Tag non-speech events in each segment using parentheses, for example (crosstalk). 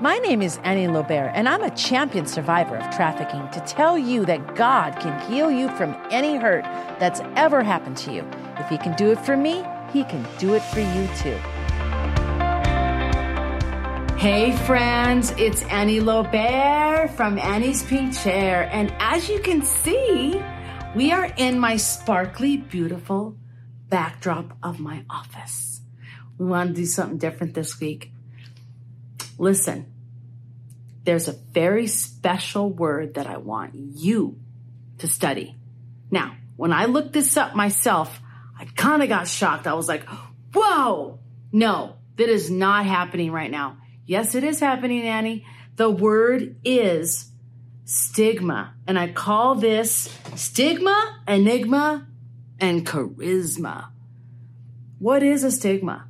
My name is Annie Lobert, and I'm a champion survivor of trafficking to tell you that God can heal you from any hurt that's ever happened to you. If He can do it for me, He can do it for you too. Hey, friends, it's Annie Lobert from Annie's Pink Chair. And as you can see, we are in my sparkly, beautiful backdrop of my office. We want to do something different this week. Listen, there's a very special word that I want you to study. Now, when I looked this up myself, I kind of got shocked. I was like, whoa, no, that is not happening right now. Yes, it is happening, Annie. The word is stigma. And I call this stigma, enigma, and charisma. What is a stigma?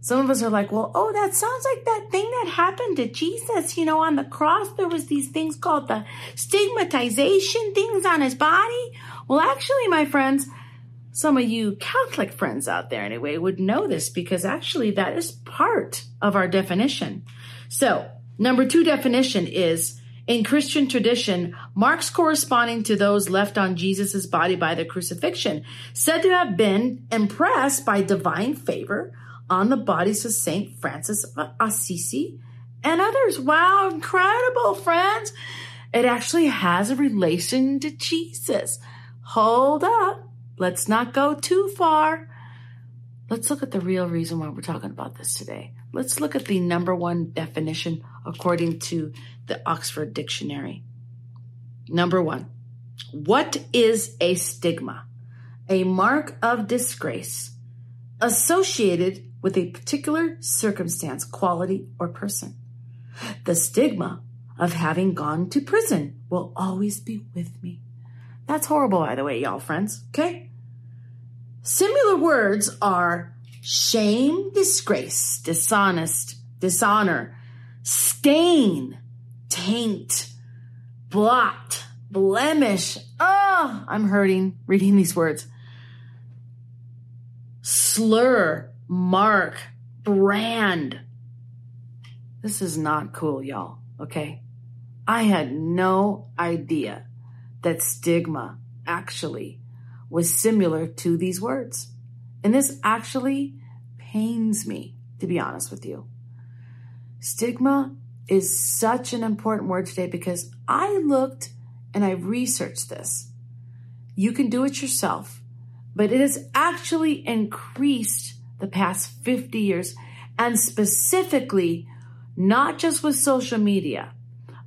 Some of us are like, well, oh, that sounds like that thing that happened to Jesus. You know, on the cross, there was these things called the stigmatization things on his body. Well, actually, my friends, some of you Catholic friends out there anyway would know this because actually that is part of our definition. So number two definition is in Christian tradition, marks corresponding to those left on Jesus' body by the crucifixion, said to have been impressed by divine favor on the bodies of Saint Francis of Assisi and others. Wow, incredible, friends. It actually has a relation to Jesus. Hold up. Let's not go too far. Let's look at the real reason why we're talking about this today. Let's look at the number one definition according to the Oxford Dictionary. Number one, what is a stigma? A mark of disgrace associated with a particular circumstance, quality, or person. The stigma of having gone to prison will always be with me. That's horrible, by the way, y'all friends, okay? Similar words are shame, disgrace, dishonest, dishonor, stain, taint, blot, blemish. Oh, I'm hurting reading these words. Slur, mark, brand. This is not cool, y'all, okay? I had no idea that stigma actually was similar to these words. And this actually pains me, to be honest with you. Stigma is such an important word today because I looked and I researched this. You can do it yourself, but it has actually increased the past 50 years and specifically not just with social media,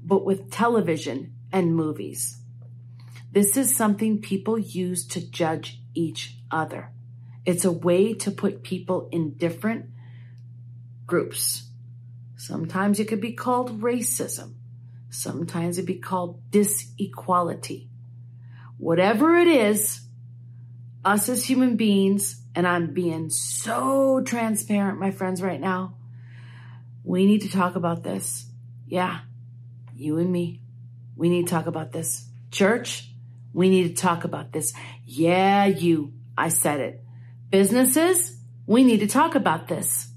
but with television and movies. This is something people use to judge each other. It's a way to put people in different groups. Sometimes it could be called racism. Sometimes it be called disequality. Whatever it is, us as human beings, and I'm being so transparent, my friends, right now, we need to talk about this. Yeah, you and me. We need to talk about this. Church, we need to talk about this. Yeah, you. I said it. Businesses, we need to talk about this.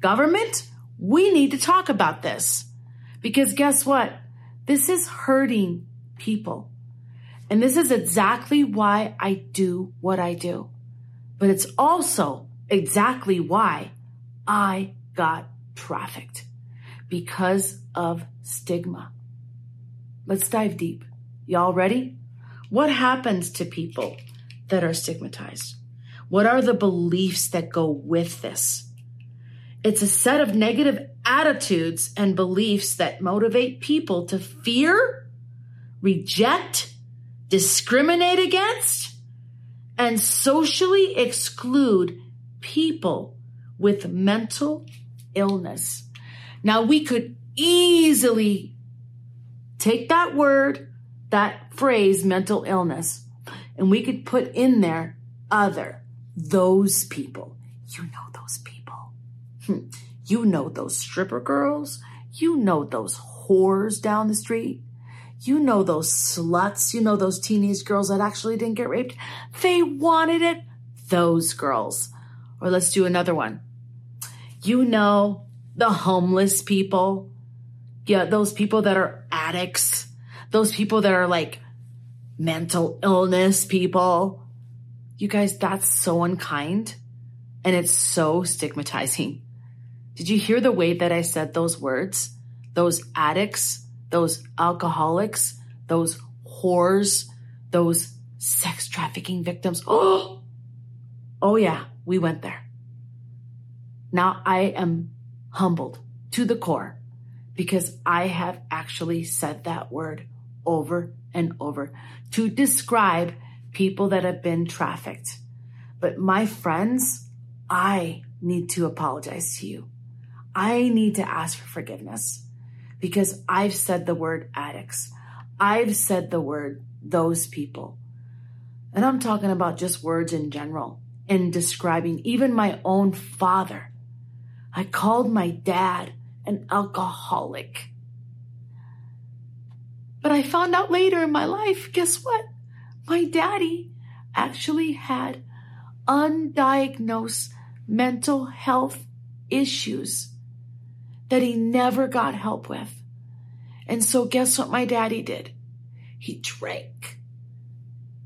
Government, we need to talk about this. Because guess what? This is hurting people. And this is exactly why I do what I do. But it's also exactly why I got trafficked because of stigma. Let's dive deep. Y'all ready? What happens to people that are stigmatized? What are the beliefs that go with this? It's a set of negative attitudes and beliefs that motivate people to fear, reject, discriminate against, and socially exclude people with mental illness. Now, we could easily take that word that phrase mental illness and we could put in there other, those people. You know those people. Hmm. You know those stripper girls. You know those whores down the street. You know those sluts. You know those teenage girls that actually didn't get raped. They wanted it. Those girls. Or let's do another one. You know the homeless people Yeah, those people that are addicts, those people that are like mental illness people. You guys, that's so unkind and it's so stigmatizing. Did you hear the way that I said those words? Those addicts, those alcoholics, those whores, those sex trafficking victims. Oh, (gasps) oh yeah, we went there. Now I am humbled to the core because I have actually said that word over and over to describe people that have been trafficked. But my friends, I need to apologize to you. I need to ask for forgiveness because I've said the word addicts. I've said the word those people. And I'm talking about just words in general in describing even my own father. I called my dad an alcoholic. But I found out later in my life, guess what? My daddy actually had undiagnosed mental health issues that he never got help with. And so guess what my daddy did? He drank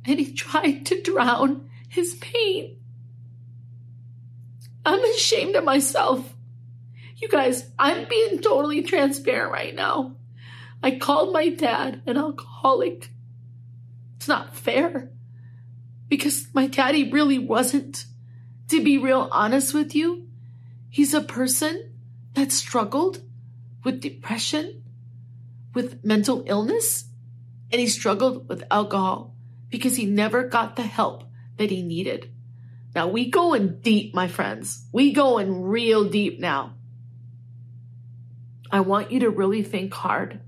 and he tried to drown his pain. I'm ashamed of myself. You guys, I'm being totally transparent right now. I called my dad an alcoholic. It's not fair because my daddy really wasn't. To be real honest with you, he's a person that struggled with depression, with mental illness, and he struggled with alcohol because he never got the help that he needed. Now we go going deep, my friends. We going real deep now. I want you to really think hard.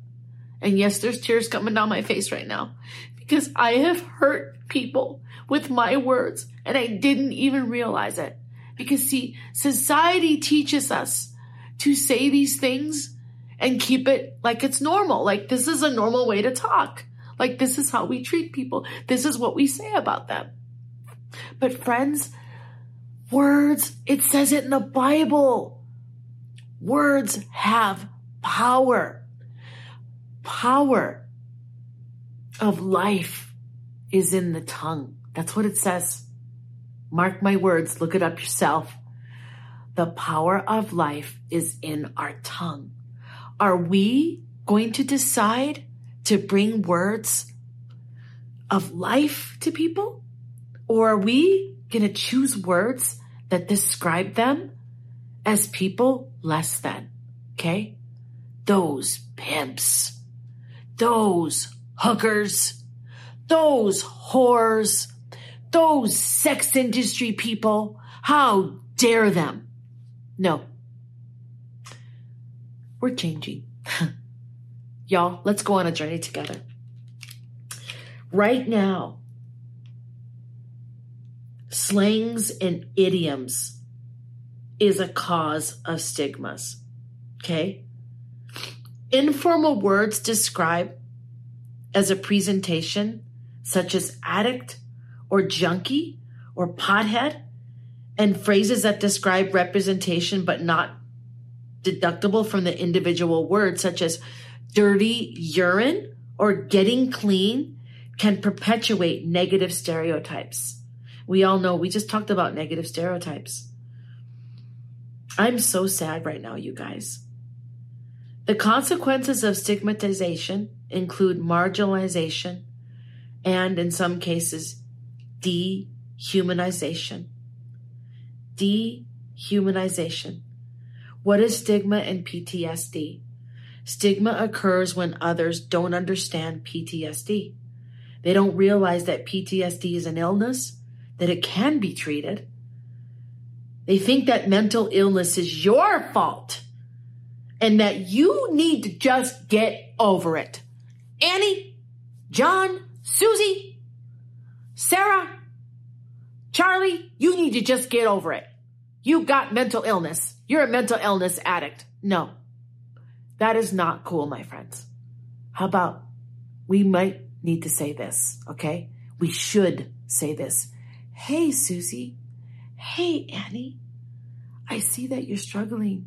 And yes, there's tears coming down my face right now because I have hurt people with my words and I didn't even realize it. Because see, society teaches us to say these things and keep it like it's normal. Like this is a normal way to talk. Like this is how we treat people. This is what we say about them. But friends, words, it says it in the Bible. Words have power. Power of life is in the tongue. That's what it says. Mark my words, look it up yourself. The power of life is in our tongue. Are we going to decide to bring words of life to people? Or are we going to choose words that describe them as people less than? Okay? Those pimps, those hookers, those whores, those sex industry people, how dare them? No. We're changing. (laughs) Y'all, let's go on a journey together. Right now, slangs and idioms is a cause of stigmas. Okay? Informal words describe as a presentation, such as addict or junkie or pothead, and phrases that describe representation but not deductible from the individual word, such as dirty urine or getting clean can perpetuate negative stereotypes. We all know, we just talked about negative stereotypes. I'm so sad right now, you guys. The consequences of stigmatization include marginalization and, in some cases, dehumanization. Dehumanization. What is stigma and PTSD? Stigma occurs when others don't understand PTSD. They don't realize that PTSD is an illness, that it can be treated. They think that mental illness is your fault and that you need to just get over it. Annie, John, Susie, Sarah, Charlie, you need to just get over it. You got mental illness. You're a mental illness addict. No. That is not cool, my friends. How about we might need to say this, okay? We should say this. Hey, Susie. Hey, Annie. I see that you're struggling.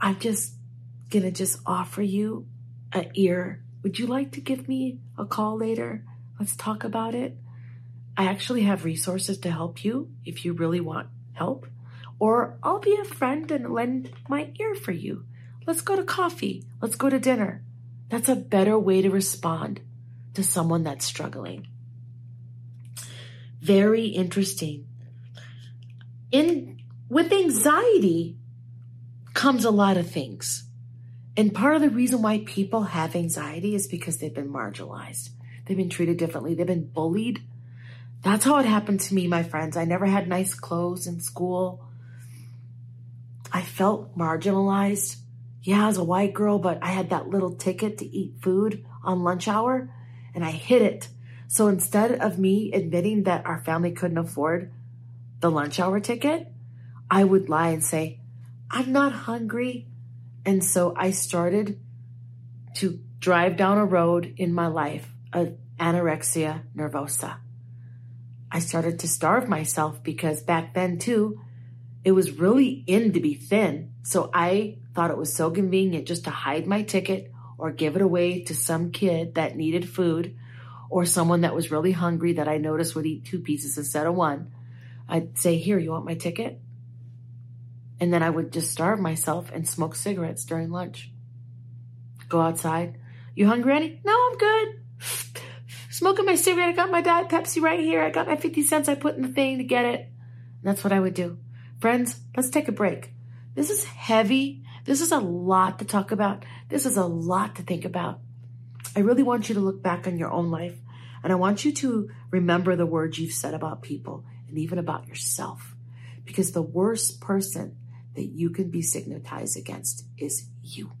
I'm just, going to just offer you an ear. Would you like to give me a call later? Let's talk about it. I actually have resources to help you if you really want help. Or I'll be a friend and lend my ear for you. Let's go to coffee. Let's go to dinner. That's a better way to respond to someone that's struggling. Very interesting. In with anxiety comes a lot of things. And part of the reason why people have anxiety is because they've been marginalized. They've been treated differently. They've been bullied. That's how it happened to me, my friends. I never had nice clothes in school. I felt marginalized. Yeah, as a white girl, but I had that little ticket to eat food on lunch hour and I hid it. So instead of me admitting that our family couldn't afford the lunch hour ticket, I would lie and say, I'm not hungry. And so I started to drive down a road in my life of anorexia nervosa. I started to starve myself because back then too, it was really in to be thin. So I thought it was so convenient just to hide my ticket or give it away to some kid that needed food or someone that was really hungry that I noticed would eat two pieces instead of one. I'd say, Here, you want my ticket? And then I would just starve myself and smoke cigarettes during lunch. Go outside. You hungry, Annie? No, I'm good. (laughs) Smoking my cigarette. I got my Diet Pepsi right here. I got my 50 cents I put in the thing to get it. And that's what I would do. Friends, let's take a break. This is heavy. This is a lot to talk about. This is a lot to think about. I really want you to look back on your own life and I want you to remember the words you've said about people and even about yourself. Because the worst person that you can be stigmatized against is you.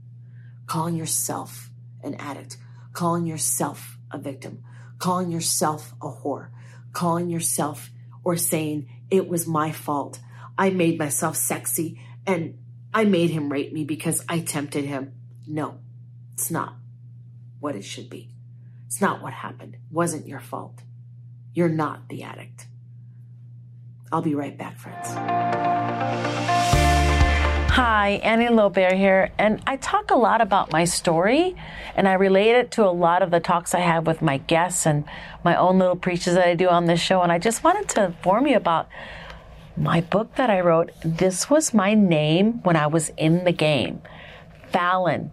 Calling yourself an addict, calling yourself a victim, calling yourself a whore, calling yourself or saying it was my fault. I made myself sexy and I made him rape me because I tempted him. No, it's not what it should be. It's not what happened. It wasn't your fault. You're not the addict. I'll be right back, friends. Hi, Annie Lobert here, and I talk a lot about my story, and I relate it to a lot of the talks I have with my guests and my own little preaches that I do on this show. And I just wanted to inform you about my book that I wrote. This was my name when I was in the game Fallon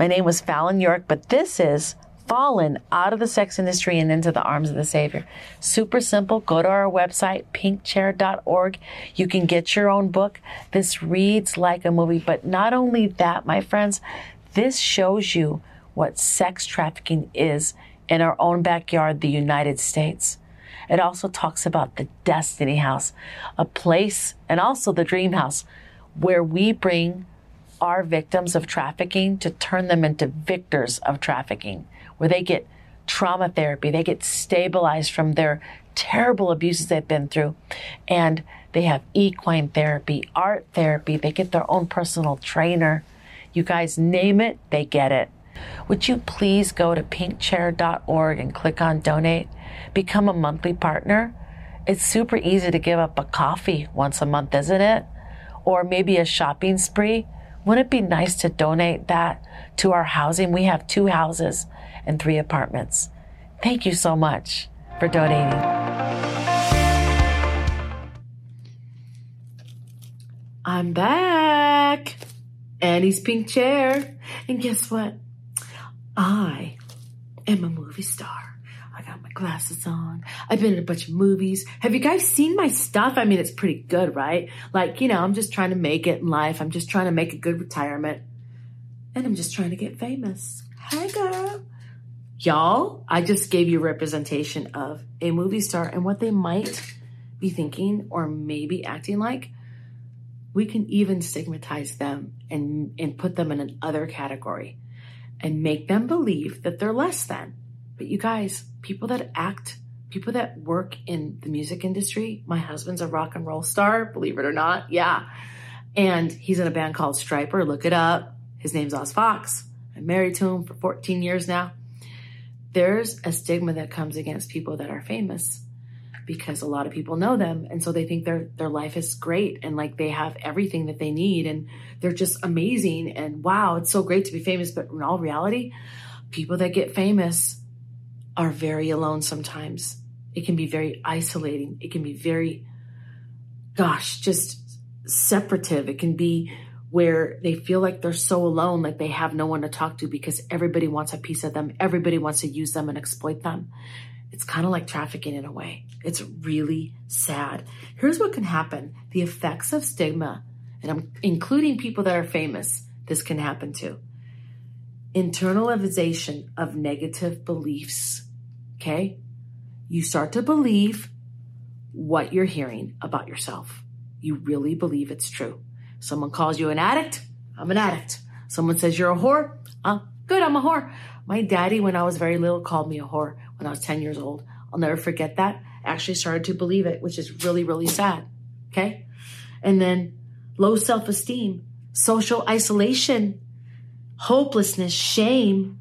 my name was Fallon York, but this is Fallen Out of the Sex Industry and Into the Arms of the Savior. Super simple. Go to our website, pinkchair.org. You can get your own book. This reads like a movie, but not only that, my friends, this shows you what sex trafficking is in our own backyard, the United States. It also talks about the Destiny House, a place, and also the Dream House, where we bring our victims of trafficking to turn them into victors of trafficking, where they get trauma therapy, they get stabilized from their terrible abuses they've been through, and they have equine therapy, art therapy, they get their own personal trainer. You guys name it, they get it. Would you please go to pinkchair.org and click on donate? Become a monthly partner. It's super easy to give up a coffee once a month, isn't it? Or maybe a shopping spree. Wouldn't it be nice to donate that to our housing? We have two houses and three apartments. Thank you so much for donating. I'm back. Annie's pink chair. And guess what? I am a movie star. I got my glasses on. I've been in a bunch of movies. Have you guys seen my stuff? I mean, it's pretty good, right? Like, you know, I'm just trying to make it in life. I'm just trying to make a good retirement. And I'm just trying to get famous. Hey, girl. Y'all, I just gave you representation of a movie star and what they might be thinking or maybe acting like. We can even stigmatize them and, and put them in another category and make them believe that they're less than. But you guys, people that act, people that work in the music industry, my husband's a rock and roll star, believe it or not. Yeah. And he's in a band called Stryper. Look it up. His name's Oz Fox. I'm married to him for 14 years now. There's a stigma that comes against people that are famous because a lot of people know them. And so they think their their life is great and like they have everything that they need and they're just amazing. And wow it's so great to be famous. But in all reality people that get famous are very alone sometimes. It can be very isolating. It can be very gosh just separative. It can be where they feel like they're so alone like they have no one to talk to because everybody wants a piece of them everybody wants to use them and exploit them it's kind of like trafficking in a way. It's really sad. Here's what can happen the effects of stigma, and I'm including people that are famous, this can happen too. Internalization of negative beliefs. Okay? You start to believe what you're hearing about yourself. You really believe it's true. Someone calls you an addict, I'm an addict. Someone says you're a whore, uh, good, I'm a whore. My daddy, when I was very little, called me a whore when I was 10 years old. I'll never forget that. I actually started to believe it, which is really, really sad. Okay. And then low self esteem, social isolation, hopelessness, shame,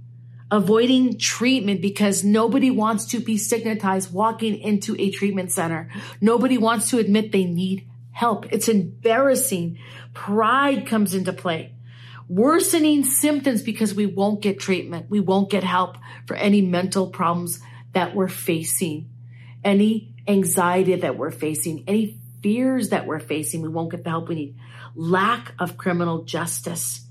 avoiding treatment because nobody wants to be stigmatized walking into a treatment center. Nobody wants to admit they need help. It's embarrassing. Pride comes into play worsening symptoms because we won't get treatment. We won't get help for any mental problems that we're facing, any anxiety that we're facing, any fears that we're facing. We won't get the help we need. Lack of criminal justice.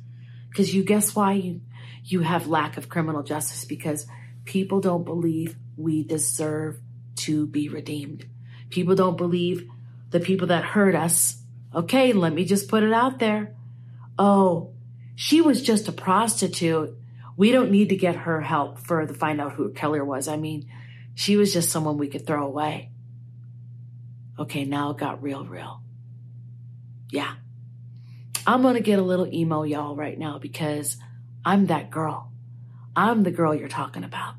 Because you guess why you, you have lack of criminal justice? Because people don't believe we deserve to be redeemed. People don't believe the people that hurt us. Okay, let me just put it out there. Oh, she was just a prostitute. We don't need to get her help for to find out who Keller was. I mean, she was just someone we could throw away. Okay, now it got real, real. Yeah. I'm going to get a little emo, y'all, right now because I'm that girl. I'm the girl you're talking about.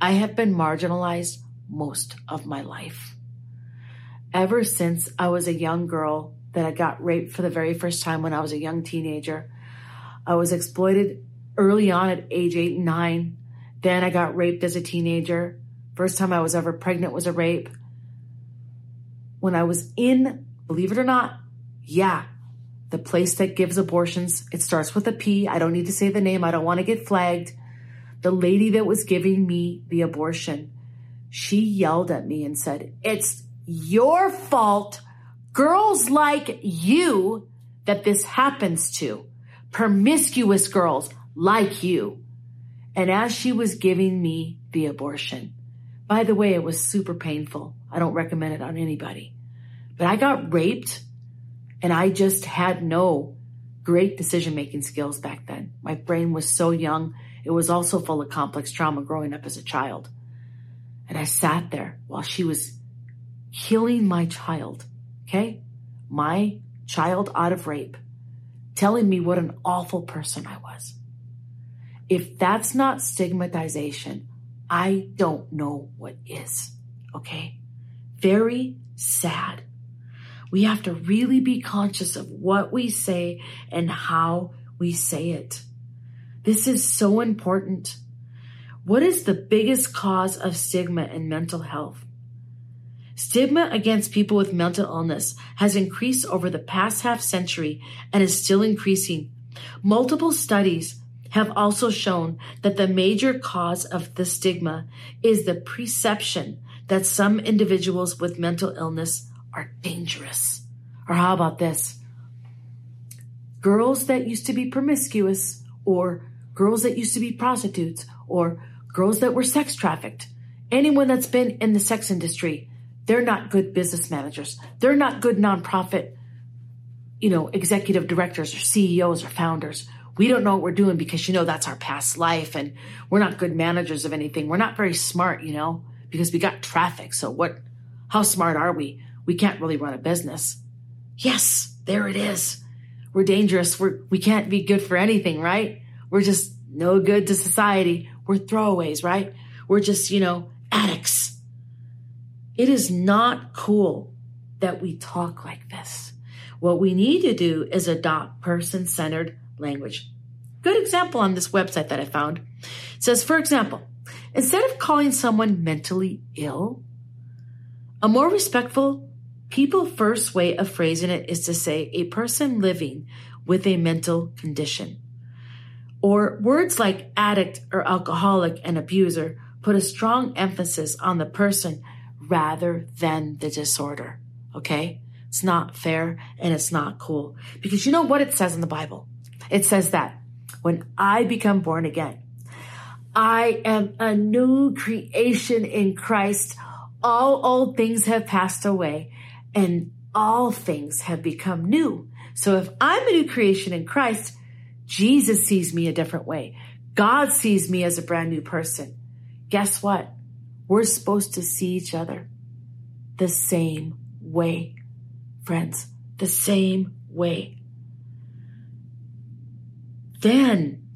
I have been marginalized most of my life. Ever since I was a young girl that I got raped for the very first time when I was a young teenager, I was exploited early on at age eight and nine. Then I got raped as a teenager. First time I was ever pregnant was a rape. When I was in, believe it or not, yeah, the place that gives abortions, it starts with a P. I don't need to say the name. I don't want to get flagged. The lady that was giving me the abortion, she yelled at me and said, It's your fault, girls like you, that this happens to promiscuous girls like you. And as she was giving me the abortion, by the way, it was super painful. I don't recommend it on anybody. But I got raped and I just had no great decision making skills back then. My brain was so young. It was also full of complex trauma growing up as a child. And I sat there while she was killing my child. Okay. My child out of rape telling me what an awful person I was. If that's not stigmatization, I don't know what is. Okay? Very sad. We have to really be conscious of what we say and how we say it. This is so important. What is the biggest cause of stigma in mental health? Stigma against people with mental illness has increased over the past half century and is still increasing. Multiple studies have also shown that the major cause of the stigma is the perception that some individuals with mental illness are dangerous. Or how about this? Girls that used to be promiscuous, or girls that used to be prostitutes, or girls that were sex trafficked, anyone that's been in the sex industry they're not good business managers. They're not good nonprofit, you know, executive directors or CEOs or founders. We don't know what we're doing because, you know, that's our past life and we're not good managers of anything. We're not very smart, you know, because we got traffic. So what, how smart are we? We can't really run a business. Yes, there it is. We're dangerous. We're, we can't be good for anything, right? We're just no good to society. We're throwaways, right? We're just, you know, addicts. It is not cool that we talk like this. What we need to do is adopt person centered language. Good example on this website that I found. It says, for example, instead of calling someone mentally ill, A more respectful, people first way of phrasing it is to say a person living with a mental condition. Or words like addict or alcoholic and abuser put a strong emphasis on the person rather than the disorder. Okay? It's not fair and it's not cool. Because you know what it says in the Bible? It says that when I become born again, I am a new creation in Christ. All old things have passed away and all things have become new. So if I'm a new creation in Christ, Jesus sees me a different way. God sees me as a brand new person. Guess what? We're supposed to see each other the same way, friends, the same way. Then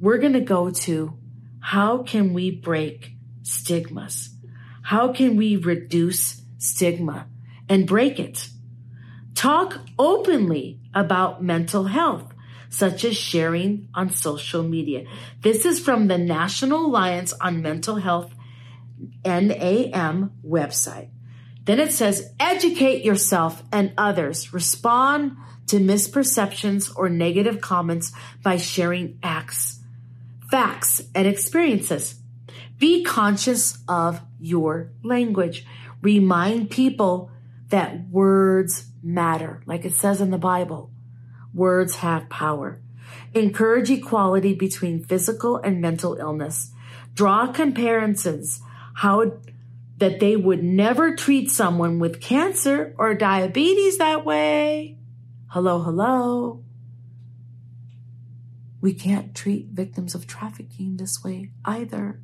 we're going to go to how can we break stigmas? How can we reduce stigma and break it? Talk openly about mental health, such as sharing on social media. This is from the National Alliance on Mental Health NAM website. Then it says, educate yourself and others. Respond to misperceptions or negative comments by sharing acts, facts, and experiences. Be conscious of your language. Remind people that words matter, like it says in the Bible. Words have power. Encourage equality between physical and mental illness. Draw comparisons how that they would never treat someone with cancer or diabetes that way. Hello, hello. We can't treat victims of trafficking this way either.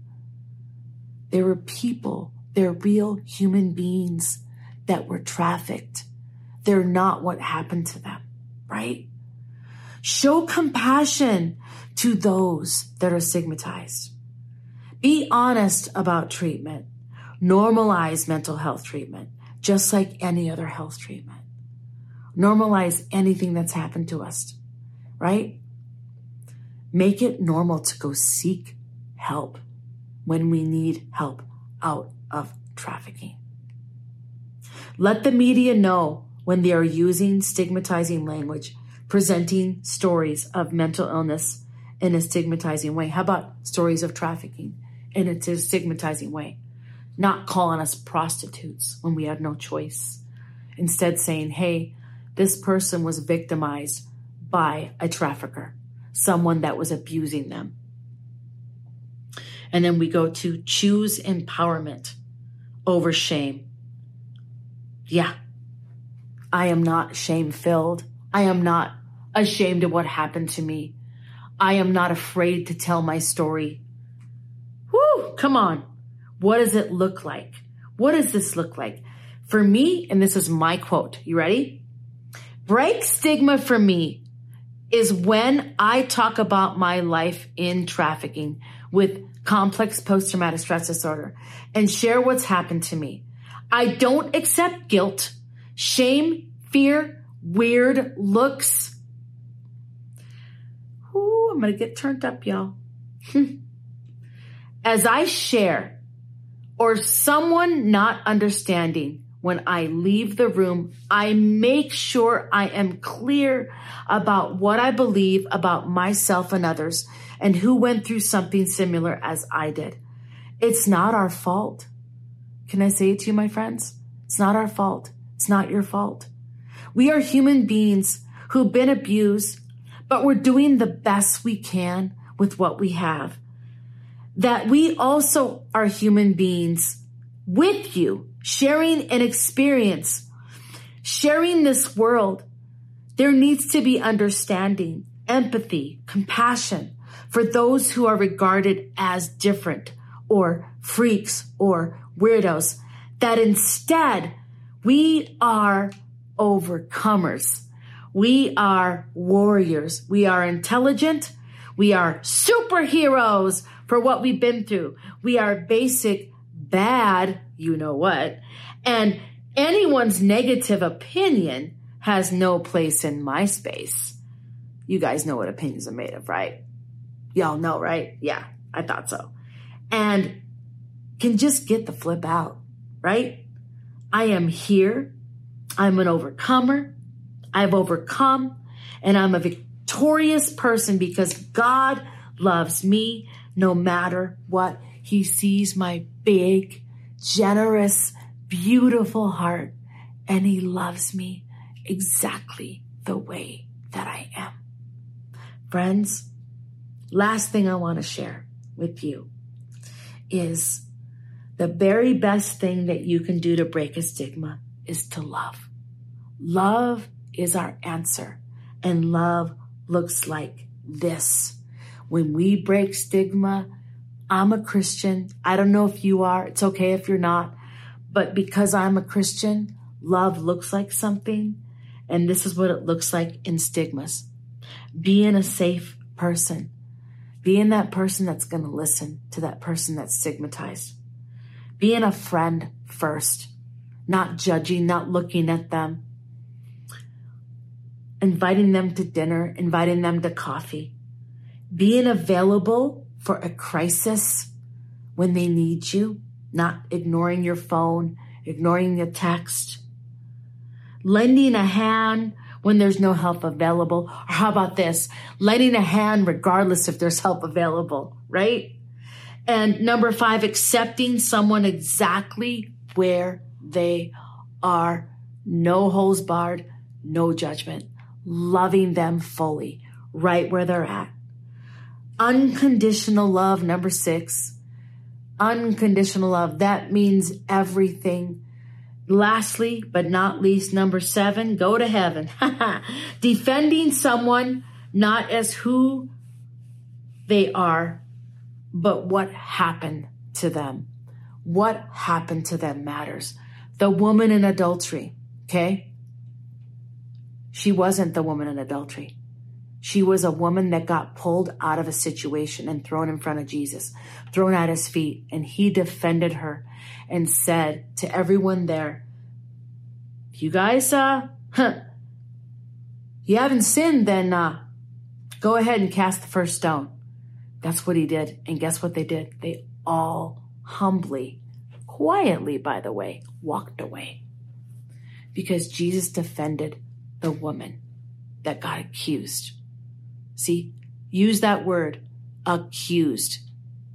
There were people, they're real human beings that were trafficked. They're not what happened to them, right? Show compassion to those that are stigmatized. Be honest about treatment. Normalize mental health treatment, just like any other health treatment. Normalize anything that's happened to us, right? Make it normal to go seek help when we need help out of trafficking. Let the media know when they are using stigmatizing language, presenting stories of mental illness in a stigmatizing way. How about stories of trafficking in a stigmatizing way? Not calling us prostitutes when we had no choice. Instead, saying, hey, this person was victimized by a trafficker, someone that was abusing them. And then we go to choose empowerment over shame. Yeah, I am not shame filled. I am not ashamed of what happened to me. I am not afraid to tell my story. Come on. What does it look like? What does this look like? For me, and this is my quote, you ready? Break stigma for me is when I talk about my life in trafficking with complex post traumatic stress disorder and share what's happened to me. I don't accept guilt, shame, fear, weird looks. Ooh, I'm going to get turned up, y'all. (laughs) As I share or someone not understanding when I leave the room, I make sure I am clear about what I believe about myself and others and who went through something similar as I did. It's not our fault. Can I say it to you, my friends? It's not our fault. It's not your fault. We are human beings who've been abused, but we're doing the best we can with what we have. That we also are human beings with you, sharing an experience, sharing this world. There needs to be understanding, empathy, compassion for those who are regarded as different or freaks or weirdos. That instead we are overcomers. We are warriors. We are intelligent. We are superheroes for what we've been through. We are basic bad, you know what. And anyone's negative opinion has no place in my space. You guys know what opinions are made of, right? Y'all know, right? Yeah, I thought so. And can just get the flip out, right? I am here. I'm an overcomer. I've overcome and I'm a victorious person because God loves me no matter what. He sees my big, generous, beautiful heart and he loves me exactly the way that I am. Friends, last thing I want to share with you is the very best thing that you can do to break a stigma is to love. Love is our answer and love looks like this. When we break stigma, I'm a Christian. I don't know if you are. It's okay if you're not. But because I'm a Christian, love looks like something. And this is what it looks like in stigmas. Being a safe person. Being that person that's going to listen to that person that's stigmatized. Being a friend first. Not judging, not looking at them. Inviting them to dinner, inviting them to coffee. Being available for a crisis when they need you, not ignoring your phone, ignoring the text lending a hand when there's no help available. Or how about this? Lending a hand regardless if there's help available, right? And number five, accepting someone exactly where they are. No holes barred, no judgment. Loving them fully, right where they're at. Unconditional love, number six. Unconditional love. That means everything Lastly, but not least, number seven, go to heaven. (laughs) Defending someone not as who they are, but what happened to them. What happened to them matters. The woman in adultery, okay? She wasn't the woman in adultery. She was a woman that got pulled out of a situation and thrown in front of Jesus, thrown at his feet, and he defended her and said to everyone there, you guys, uh, huh, you haven't sinned, then, uh, go ahead and cast the first stone. That's what he did. And guess what they did? They all humbly, quietly, by the way, walked away because Jesus defended the woman that got accused. See, use that word, accused.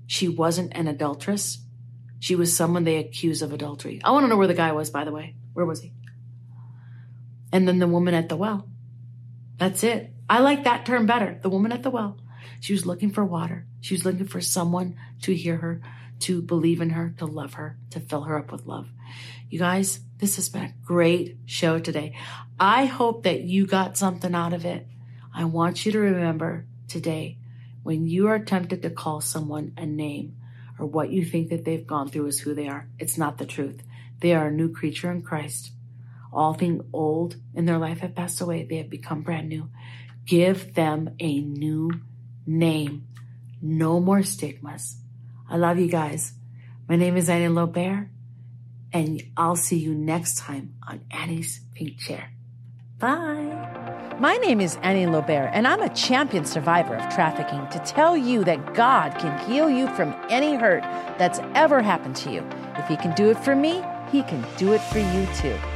She wasn't an adulteress. She was someone they accused of adultery. I want to know where the guy was, by the way. Where was he? And then the woman at the well. That's it. I like that term better. The woman at the well. She was looking for water. She was looking for someone to hear her, to believe in her, to love her, to fill her up with love. You guys, this has been a great show today. I hope that you got something out of it. I want you to remember today when you are tempted to call someone a name, or what you think that they've gone through is who they are. It's not the truth. They are a new creature in Christ. All things old in their life have passed away. They have become brand new. Give them a new name. No more stigmas. I love you guys. My name is Annie Lobert, and I'll see you next time on Annie's Pink Chair. Bye. My name is Annie Lobert, and I'm a champion survivor of trafficking to tell you that God can heal you from any hurt that's ever happened to you. If He can do it for me, He can do it for you too.